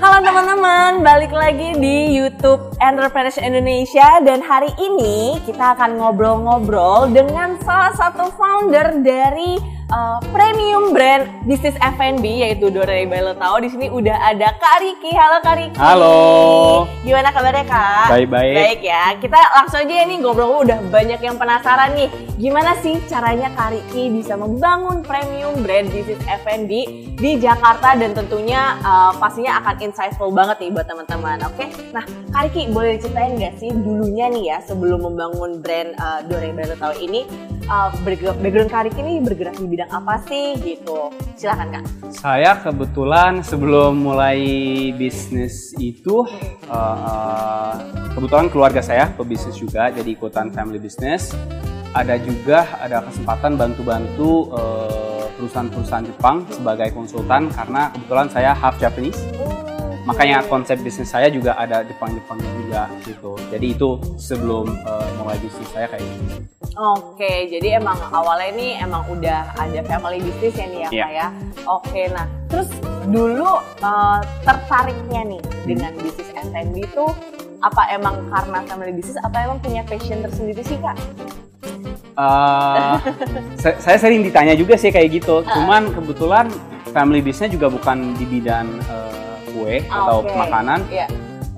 Halo teman-teman, balik lagi di YouTube Entrepreneurs Indonesia dan hari ini kita akan ngobrol-ngobrol dengan salah satu founder dari uh, premium brand bisnis F&B yaitu Dore Tau. Di sini udah ada Kak Riki. Halo Kak Riki. Halo. Gimana kabarnya Kak? Baik-baik. Baik ya. Kita langsung aja nih ngobrol udah banyak yang penasaran nih. Gimana sih caranya Kak Riki bisa membangun premium brand bisnis F&B di Jakarta dan tentunya uh, pastinya akan insightful banget nih buat teman-teman. Oke. Nah, Kak Riki boleh ceritain nggak sih dulunya nih ya sebelum membangun brand uh, Dore Tau ini uh, background Kak Riki ini bergerak di bidang bidang apa sih gitu? Silahkan kak. Saya kebetulan sebelum mulai bisnis itu uh, kebetulan keluarga saya pebisnis juga jadi ikutan family business. Ada juga ada kesempatan bantu-bantu uh, perusahaan-perusahaan Jepang sebagai konsultan karena kebetulan saya half Japanese. Makanya konsep bisnis saya juga ada Jepang-Jepangnya juga gitu. Jadi itu sebelum uh, mulai bisnis saya kayak gitu. Oke, jadi emang awalnya ini emang udah ada family business ya nih ya yeah. ya. Oke, nah terus dulu uh, tertariknya nih hmm. dengan bisnis F&B itu apa emang karena family business atau emang punya passion tersendiri sih kak? Uh, saya sering ditanya juga sih kayak gitu. Uh. Cuman kebetulan family business juga bukan di bidang uh, kue atau okay. makanan. Yeah.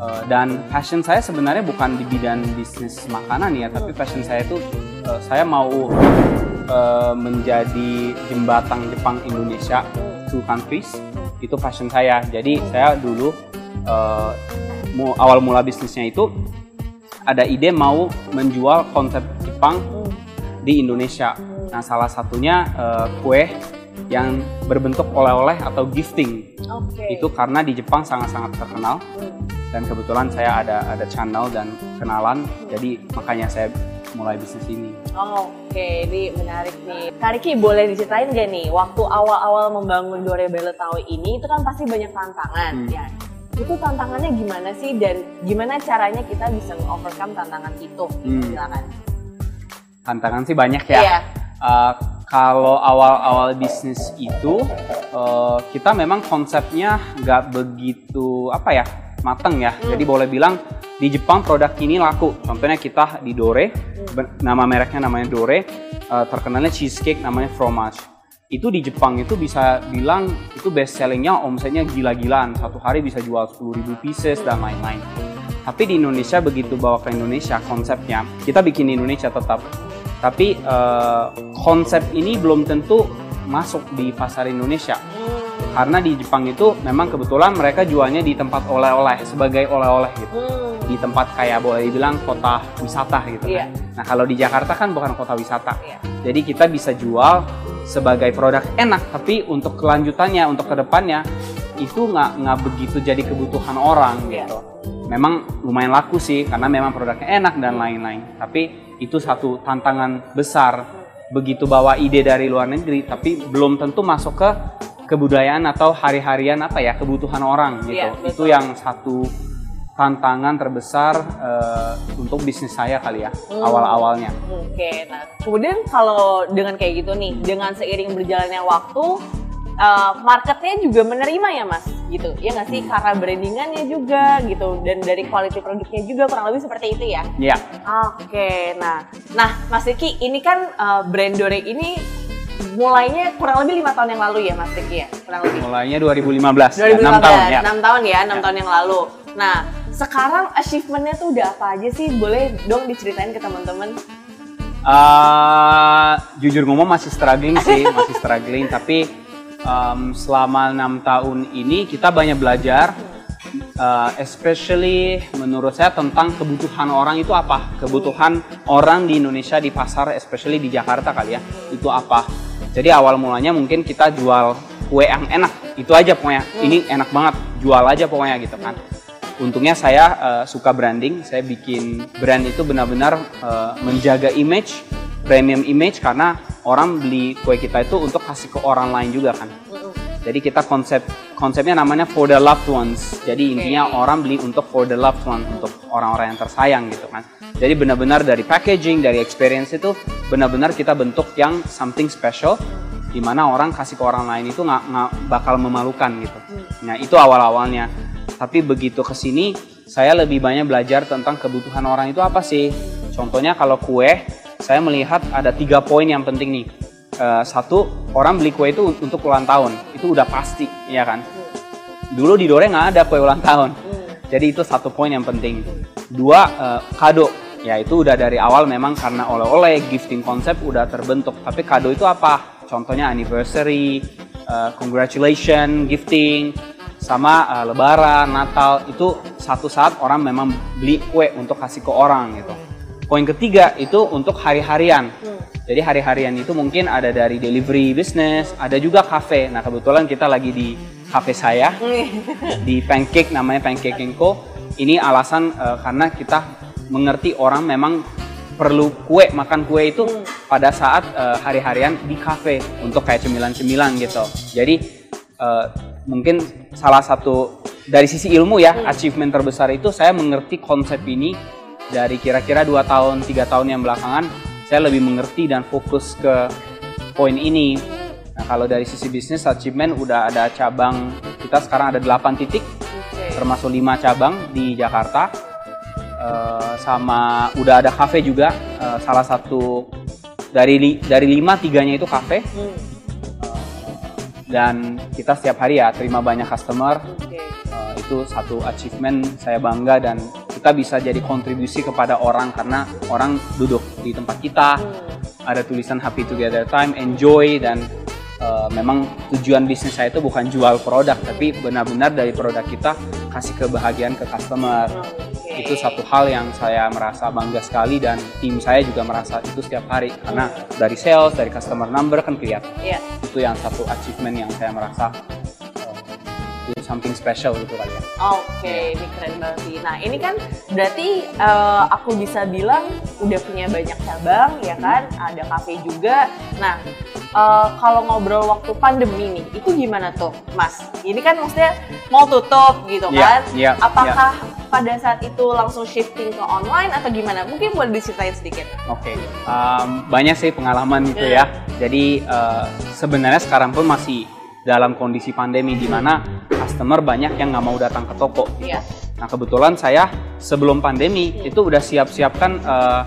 Uh, dan passion saya sebenarnya bukan di bidang bisnis makanan ya, tapi passion saya itu uh, saya mau uh, menjadi jembatan Jepang Indonesia two countries itu passion saya. Jadi saya dulu uh, awal mula bisnisnya itu ada ide mau menjual konsep Jepang di Indonesia. Nah salah satunya uh, kue yang berbentuk oleh-oleh atau gifting. Okay. itu karena di Jepang sangat-sangat terkenal dan kebetulan saya ada ada channel dan kenalan jadi makanya saya mulai bisnis ini. Oh, Oke, okay. ini menarik nih. Kariki boleh diceritain gak nih, waktu awal-awal membangun Dore Tahu ini itu kan pasti banyak tantangan hmm. ya. Itu tantangannya gimana sih dan gimana caranya kita bisa overcome tantangan itu? Hmm. Silakan. Tantangan sih banyak ya. Iya. Uh, kalau awal-awal bisnis itu uh, kita memang konsepnya nggak begitu apa ya mateng ya. Hmm. Jadi boleh bilang di Jepang produk ini laku. Contohnya kita di Dore, hmm. nama mereknya namanya Dore, uh, terkenalnya cheesecake namanya fromage. Itu di Jepang itu bisa bilang itu best sellingnya omsetnya gila-gilaan. Satu hari bisa jual 10.000 pieces dan lain-lain. Tapi di Indonesia begitu bawa ke Indonesia konsepnya, kita bikin di Indonesia tetap. Tapi uh, konsep ini belum tentu masuk di pasar Indonesia. Hmm karena di Jepang itu memang kebetulan mereka jualnya di tempat oleh-oleh sebagai oleh-oleh gitu hmm. di tempat kayak boleh dibilang kota wisata gitu yeah. kan nah kalau di Jakarta kan bukan kota wisata yeah. jadi kita bisa jual sebagai produk enak tapi untuk kelanjutannya untuk ke depannya itu nggak nggak begitu jadi kebutuhan orang yeah. gitu memang lumayan laku sih karena memang produknya enak dan lain-lain tapi itu satu tantangan besar begitu bawa ide dari luar negeri tapi belum tentu masuk ke kebudayaan atau hari-harian apa ya kebutuhan orang gitu. Iya, itu yang satu tantangan terbesar uh, untuk bisnis saya kali ya hmm. awal-awalnya. Oke, okay, nah kemudian kalau dengan kayak gitu nih, dengan seiring berjalannya waktu, uh, marketnya juga menerima ya mas, gitu ya nggak sih hmm. karena brandingannya juga gitu dan dari quality produknya juga kurang lebih seperti itu ya. Iya. Oke, okay, nah, nah Mas Riki ini kan uh, brand Dore ini mulainya kurang lebih lima tahun yang lalu ya Mas Riki ya? Kurang lebih. Mulainya 2015 2015 ya, 6 tahun ya. 6 tahun ya 6 ya. tahun yang lalu. Nah sekarang achievementnya tuh udah apa aja sih? Boleh dong diceritain ke teman-teman. Uh, jujur ngomong masih struggling sih masih struggling. Tapi um, selama enam tahun ini kita banyak belajar uh, especially menurut saya tentang kebutuhan orang itu apa? Kebutuhan orang di Indonesia di pasar especially di Jakarta kali ya. Itu apa jadi awal mulanya mungkin kita jual kue yang enak, itu aja pokoknya. Hmm. Ini enak banget, jual aja pokoknya gitu kan. Untungnya saya uh, suka branding, saya bikin brand itu benar-benar uh, menjaga image, premium image karena orang beli kue kita itu untuk kasih ke orang lain juga kan. Jadi kita konsep konsepnya namanya for the loved ones. Jadi intinya okay. orang beli untuk for the loved one, untuk orang-orang yang tersayang gitu kan. Jadi benar-benar dari packaging, dari experience itu benar-benar kita bentuk yang something special di mana orang kasih ke orang lain itu nggak bakal memalukan gitu. Hmm. Nah itu awal-awalnya. Tapi begitu ke sini, saya lebih banyak belajar tentang kebutuhan orang itu apa sih. Contohnya kalau kue, saya melihat ada tiga poin yang penting nih. Uh, satu, orang beli kue itu untuk ulang tahun, itu udah pasti, ya kan? Dulu di Dore nggak ada kue ulang tahun, jadi itu satu poin yang penting. Dua, uh, kado, ya itu udah dari awal memang karena oleh-oleh, gifting konsep udah terbentuk. Tapi kado itu apa? Contohnya anniversary, uh, congratulation, gifting, sama uh, Lebaran, Natal itu satu saat orang memang beli kue untuk kasih ke orang gitu. Poin ketiga itu untuk hari-harian. Jadi hari-harian itu mungkin ada dari delivery business, ada juga cafe. Nah kebetulan kita lagi di cafe saya di Pancake namanya Pancake Co. Ini alasan uh, karena kita mengerti orang memang perlu kue makan kue itu pada saat uh, hari-harian di cafe untuk kayak cemilan-cemilan gitu. Jadi uh, mungkin salah satu dari sisi ilmu ya hmm. achievement terbesar itu saya mengerti konsep ini dari kira-kira dua tahun tiga tahun yang belakangan saya lebih mengerti dan fokus ke poin ini. Nah kalau dari sisi bisnis achievement udah ada cabang kita sekarang ada 8 titik okay. termasuk lima cabang di Jakarta uh, sama udah ada cafe juga uh, salah satu dari dari lima tiganya itu cafe. Hmm dan kita setiap hari ya terima banyak customer okay. uh, itu satu achievement saya bangga dan kita bisa jadi kontribusi kepada orang karena orang duduk di tempat kita hmm. ada tulisan happy together time enjoy dan uh, memang tujuan bisnis saya itu bukan jual produk tapi benar-benar dari produk kita kasih kebahagiaan ke customer okay. itu satu hal yang saya merasa bangga sekali dan tim saya juga merasa itu setiap hari karena dari sales dari customer number kan kelihatan yeah. itu yang satu achievement yang saya merasa something special gitu kali ya. Oke, okay, yeah. ini keren banget sih. Nah ini kan berarti uh, aku bisa bilang udah punya banyak cabang ya kan, hmm. ada cafe juga. Nah uh, kalau ngobrol waktu pandemi nih, itu gimana tuh, Mas? Ini kan maksudnya mau tutup gitu yeah, kan? Yeah, Apakah yeah. pada saat itu langsung shifting ke online atau gimana? Mungkin boleh diceritain sedikit. Oke, okay. um, banyak sih pengalaman gitu yeah. ya. Jadi uh, sebenarnya sekarang pun masih dalam kondisi pandemi di mana customer banyak yang nggak mau datang ke toko. Gitu. Yeah. Nah kebetulan saya sebelum pandemi yeah. itu udah siap-siapkan uh,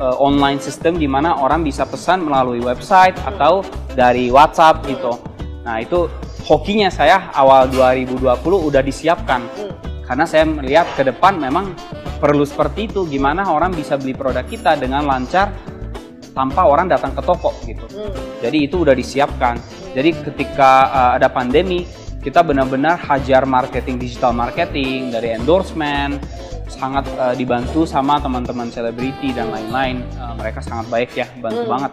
uh, online system di mana orang bisa pesan melalui website atau dari WhatsApp gitu. Nah, itu hokinya saya awal 2020 udah disiapkan. Hmm. Karena saya melihat ke depan memang perlu seperti itu gimana orang bisa beli produk kita dengan lancar tanpa orang datang ke toko gitu. Hmm. Jadi itu udah disiapkan. Jadi ketika uh, ada pandemi, kita benar-benar hajar marketing digital marketing dari endorsement, sangat uh, dibantu sama teman-teman selebriti dan lain-lain. Uh, mereka sangat baik ya, bantu hmm. banget.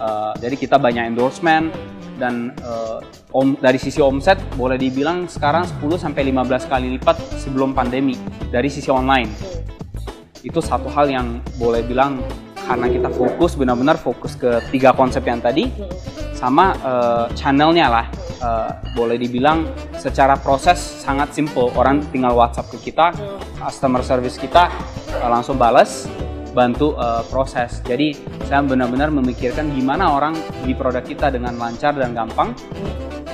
Uh, jadi kita banyak endorsement dan uh, om, dari sisi omset boleh dibilang sekarang 10 sampai 15 kali lipat sebelum pandemi dari sisi online. Itu satu hal yang boleh bilang karena kita fokus benar-benar fokus ke tiga konsep yang tadi sama uh, channelnya lah uh, boleh dibilang secara proses sangat simple. Orang tinggal WhatsApp ke kita customer service kita uh, langsung balas bantu uh, proses. Jadi saya benar-benar memikirkan gimana orang beli produk kita dengan lancar dan gampang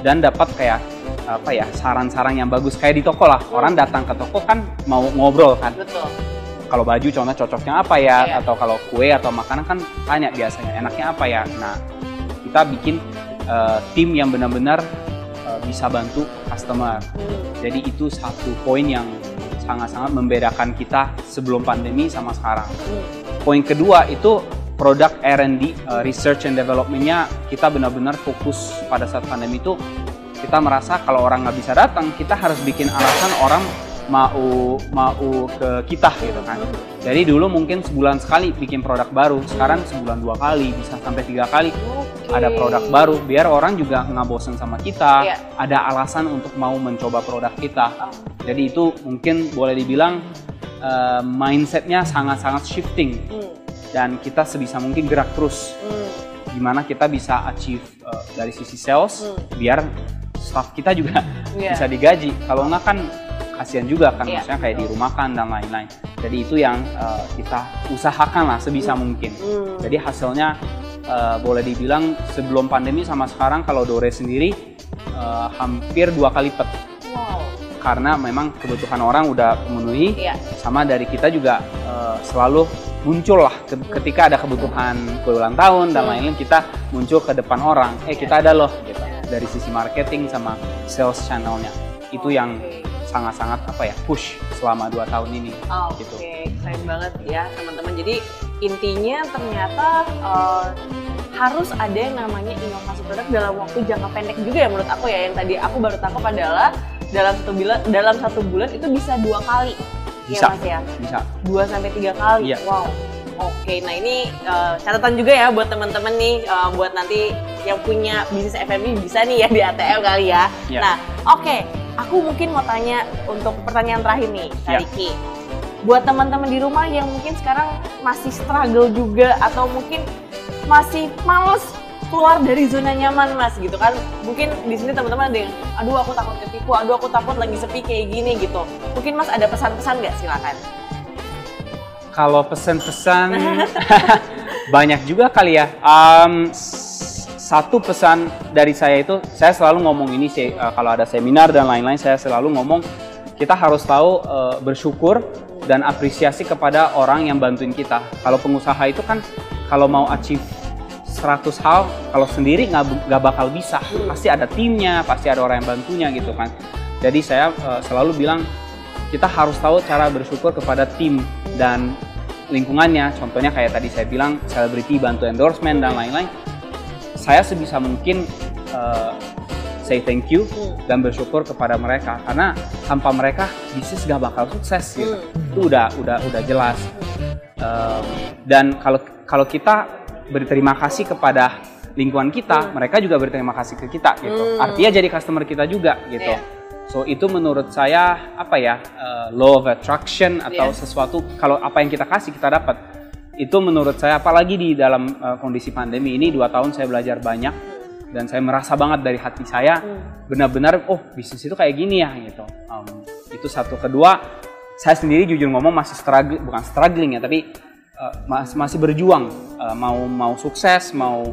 dan dapat kayak apa ya saran-saran yang bagus. Kayak di toko lah. Orang datang ke toko kan mau ngobrol kan. Betul. Kalau baju contohnya cocoknya apa ya? Yeah. atau kalau kue atau makanan kan tanya biasanya enaknya apa ya? Nah kita bikin uh, tim yang benar-benar uh, bisa bantu customer. Jadi itu satu poin yang sangat-sangat membedakan kita sebelum pandemi sama sekarang. Poin kedua itu produk R&D uh, research and developmentnya kita benar-benar fokus pada saat pandemi itu kita merasa kalau orang nggak bisa datang kita harus bikin alasan orang mau mau ke kita gitu kan. Jadi dulu mungkin sebulan sekali bikin produk baru, sekarang sebulan dua kali, bisa sampai tiga kali okay. ada produk baru, biar orang juga nggak bosen sama kita, yeah. ada alasan untuk mau mencoba produk kita. Oh. Jadi itu mungkin boleh dibilang uh, mindsetnya sangat-sangat shifting hmm. dan kita sebisa mungkin gerak terus. Hmm. Gimana kita bisa achieve uh, dari sisi sales, hmm. biar staff kita juga yeah. bisa digaji. Kalau nggak kan kasihan juga kan yeah. maksudnya kayak dirumahkan dan lain-lain. Jadi itu yang uh, kita usahakan lah sebisa mm. mungkin. Mm. jadi hasilnya uh, boleh dibilang sebelum pandemi sama sekarang kalau Dore sendiri uh, hampir dua kali lipat. Wow. karena memang kebutuhan orang udah memenuhi. Iya. sama dari kita juga uh, selalu muncul lah ketika ada kebutuhan kue ulang tahun dan lain-lain kita muncul ke depan orang. Eh kita ada loh gitu. Dari sisi marketing sama sales channelnya. Itu yang sangat-sangat apa ya push selama dua tahun ini oh, gitu. Oke, okay. keren banget ya teman-teman. Jadi intinya ternyata uh, harus ada yang namanya inovasi produk dalam waktu jangka pendek juga ya menurut aku ya yang tadi aku baru tangkap adalah dalam satu bulan dalam satu bulan itu bisa dua kali bisa, ya mas ya bisa dua sampai tiga kali iya. wow Oke, nah ini uh, catatan juga ya buat teman-teman nih, uh, buat nanti yang punya bisnis FMB bisa nih ya di ATM kali ya. Yeah. Nah, oke, okay. Aku mungkin mau tanya untuk pertanyaan terakhir nih, Kak yeah. Riki. Buat teman-teman di rumah yang mungkin sekarang masih struggle juga atau mungkin masih males keluar dari zona nyaman mas gitu kan. Mungkin di sini teman-teman ada yang aduh aku takut ketipu aduh aku takut lagi sepi kayak gini gitu. Mungkin mas ada pesan-pesan nggak? Silakan. Kalau pesan-pesan banyak juga kali ya. Um, satu pesan dari saya itu saya selalu ngomong ini sih uh, kalau ada seminar dan lain-lain saya selalu ngomong kita harus tahu uh, bersyukur dan apresiasi kepada orang yang bantuin kita. Kalau pengusaha itu kan kalau mau achieve 100 hal kalau sendiri nggak bakal bisa. Pasti ada timnya pasti ada orang yang bantunya gitu kan. Jadi saya uh, selalu bilang kita harus tahu cara bersyukur kepada tim dan lingkungannya. Contohnya kayak tadi saya bilang selebriti bantu endorsement dan lain-lain saya sebisa mungkin uh, say thank you dan bersyukur kepada mereka karena tanpa mereka bisnis gak bakal sukses gitu hmm. itu udah udah udah jelas um, dan kalau kalau kita berterima kasih kepada lingkungan kita, hmm. mereka juga berterima kasih ke kita gitu. Hmm. Artinya jadi customer kita juga gitu. Yeah. So itu menurut saya apa ya uh, law of attraction atau yeah. sesuatu kalau apa yang kita kasih kita dapat. Itu menurut saya apalagi di dalam uh, kondisi pandemi ini dua tahun saya belajar banyak dan saya merasa banget dari hati saya hmm. benar-benar oh bisnis itu kayak gini ya gitu. Um, itu satu kedua saya sendiri jujur ngomong masih struggle bukan struggling ya tapi uh, masih berjuang uh, mau mau sukses mau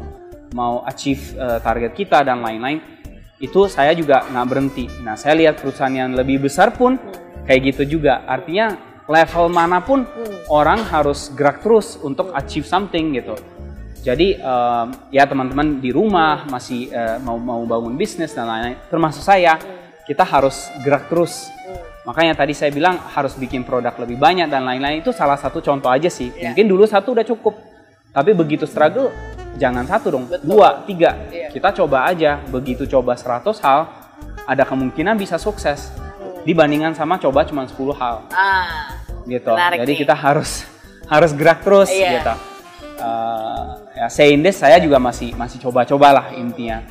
mau achieve uh, target kita dan lain-lain itu saya juga nggak berhenti. Nah saya lihat perusahaan yang lebih besar pun kayak gitu juga. Artinya level mana pun hmm. orang harus gerak terus untuk achieve something gitu. Jadi um, ya teman-teman di rumah masih uh, mau mau bangun bisnis dan lain-lain, termasuk saya, kita harus gerak terus Makanya tadi saya bilang harus bikin produk lebih banyak dan lain-lain itu salah satu contoh aja sih. Yeah. Mungkin dulu satu udah cukup, tapi begitu struggle jangan satu dong, Betul. dua, tiga. Yeah. Kita coba aja, begitu coba 100 hal, ada kemungkinan bisa sukses hmm. dibandingkan sama coba cuma 10 hal. Ah, gitu. Jadi nih. kita harus harus gerak terus yeah. gitu. Uh, ya saying this saya juga masih masih coba-cobalah intinya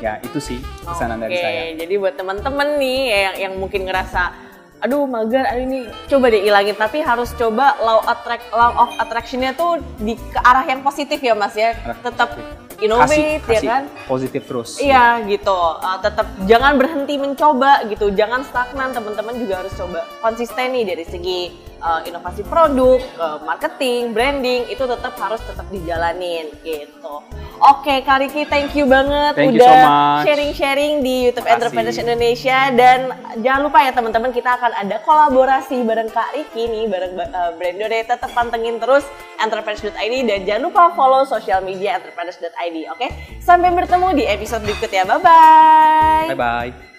ya itu sih pesanan okay. dari saya. Jadi buat teman-teman nih yang yang mungkin ngerasa aduh mager aduh ini coba deh ilangin tapi harus coba law attract law of attractionnya tuh di ke arah yang positif ya mas ya tetap innovate kasih, ya kan? positif terus. Iya gitu. Uh, tetap jangan berhenti mencoba gitu. Jangan stagnan teman-teman juga harus coba konsisten nih dari segi uh, inovasi produk uh, marketing branding itu tetap harus tetap dijalanin gitu Oke, Kak Riki, thank you banget thank udah sharing-sharing so di YouTube Entrepreneurs Indonesia dan jangan lupa ya teman-teman kita akan ada kolaborasi bareng Kak Riki nih bareng uh, Brandore tetap pantengin terus entrepreneurs.id dan jangan lupa follow sosial media entrepreneurs.id. Oke, sampai bertemu di episode berikutnya. Bye bye. Bye bye.